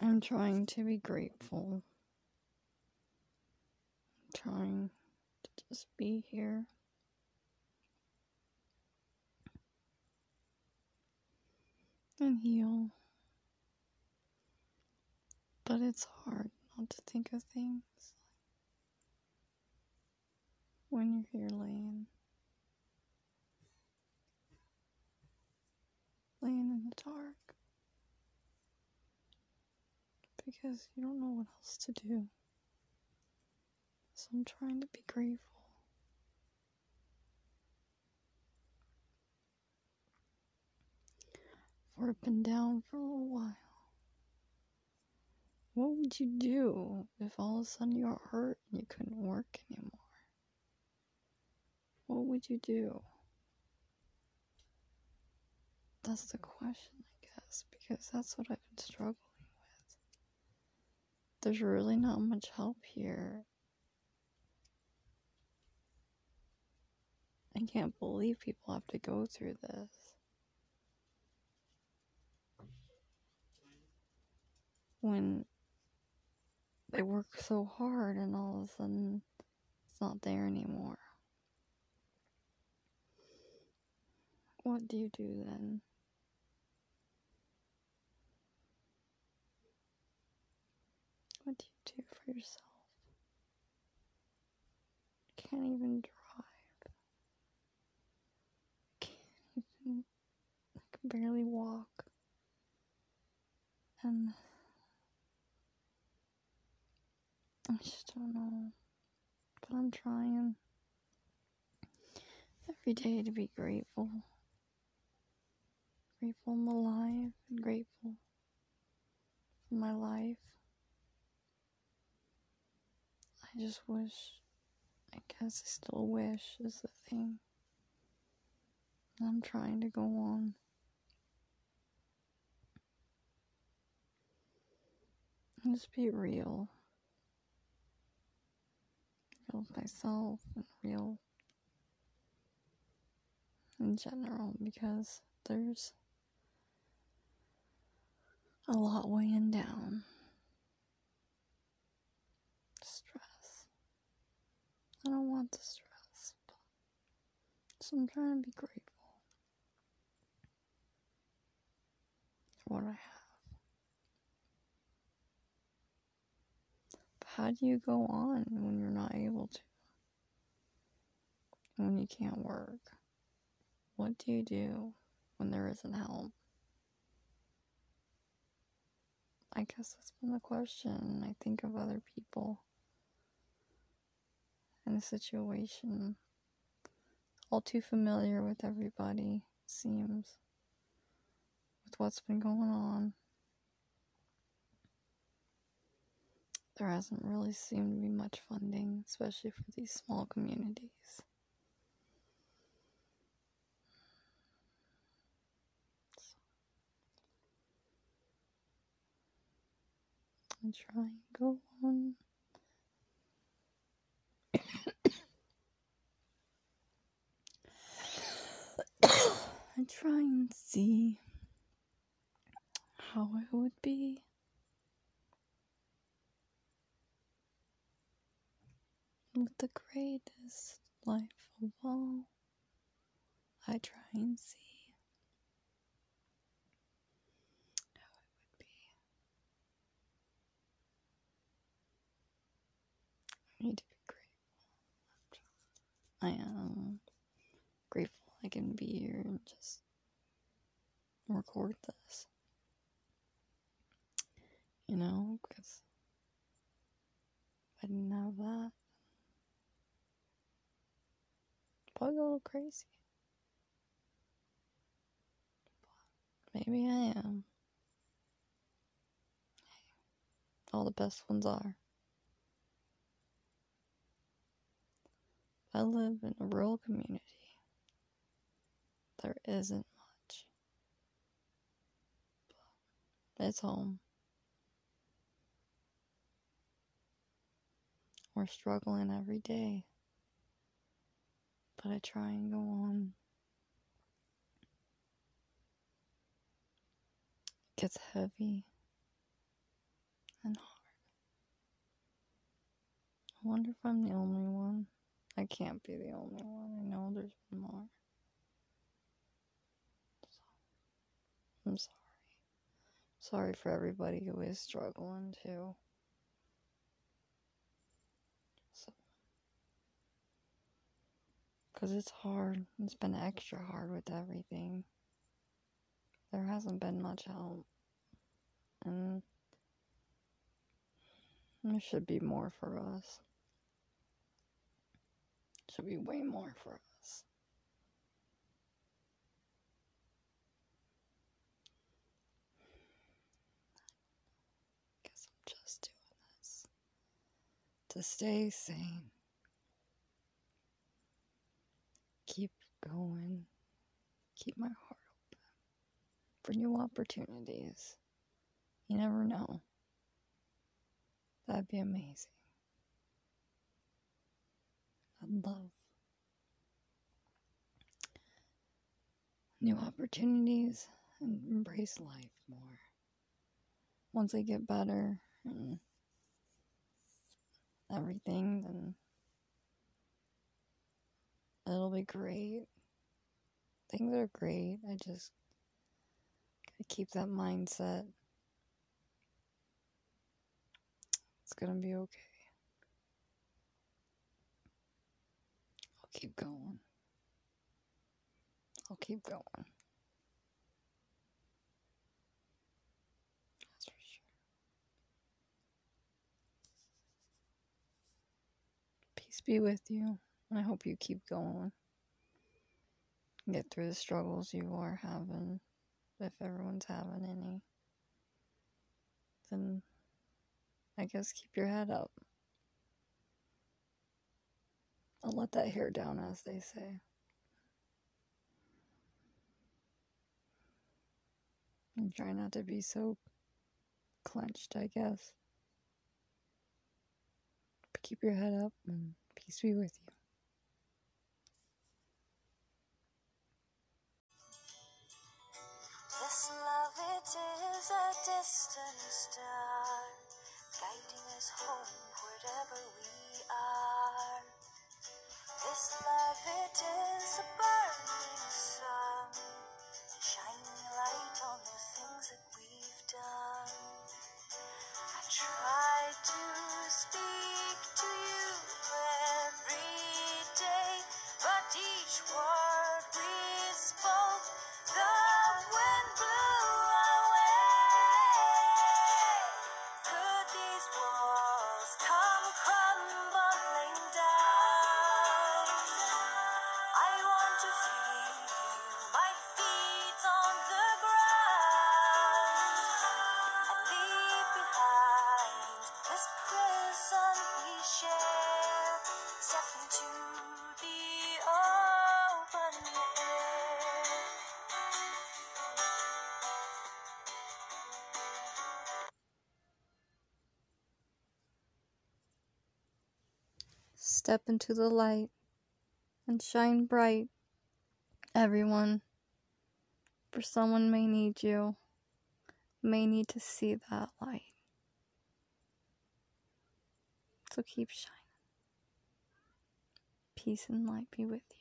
I'm trying to be grateful. I'm trying to just be here. And heal. But it's hard not to think of things when you're here laying. Laying in the dark. Because you don't know what else to do. So I'm trying to be grateful. For I've been down for a little while. What would you do if all of a sudden you got hurt and you couldn't work anymore? What would you do? That's the question, I guess, because that's what I've been struggling. There's really not much help here. I can't believe people have to go through this. When they work so hard and all of a sudden it's not there anymore. What do you do then? What do you do for yourself? Can't even drive. Can't even, I can barely walk. And I just don't know. But I'm trying every day to be grateful. Grateful I'm alive and grateful for my life. I just wish, I guess I still wish is the thing. I'm trying to go on. And just be real. Real with myself and real in general because there's a lot weighing down. But so I'm trying to be grateful for what I have. But how do you go on when you're not able to? When you can't work? What do you do when there isn't help? I guess that's been the question. I think of other people a situation all too familiar with everybody, seems, with what's been going on. There hasn't really seemed to be much funding, especially for these small communities. and try and go on. And try and see how it would be. With the greatest life of all, I try and see. How it would be. I need to be grateful. I am I can be here and just record this. You know, because if I didn't have that, probably a little crazy. But maybe I am. All the best ones are. I live in a rural community. There isn't much. But it's home. We're struggling every day. But I try and go on. It gets heavy. and hard. I wonder if I'm the only one. I can't be the only one. I know there's more. So, I'm sorry. Sorry for everybody who is struggling too. So, because it's hard. It's been extra hard with everything. There hasn't been much help. And there should be more for us. Should be way more for us. Guess I'm just doing this to stay sane. Keep going. Keep my heart open for new opportunities. You never know. That'd be amazing. I'd love new opportunities and embrace life more. Once I get better and everything, then it'll be great. Things are great. I just gotta keep that mindset. It's gonna be okay. I'll keep going. I'll keep going. That's for sure. Peace be with you. I hope you keep going. Get through the struggles you are having, if everyone's having any. Then I guess keep your head up. I'll let that hair down, as they say. And try not to be so clenched, I guess. But keep your head up and peace be with you. This love, it is a distant star, guiding us home wherever we are. This love, it is a burning sun, shining light on the things that we've done. I try Step into the light and shine bright, everyone. For someone may need you, may need to see that light. So keep shining. Peace and light be with you.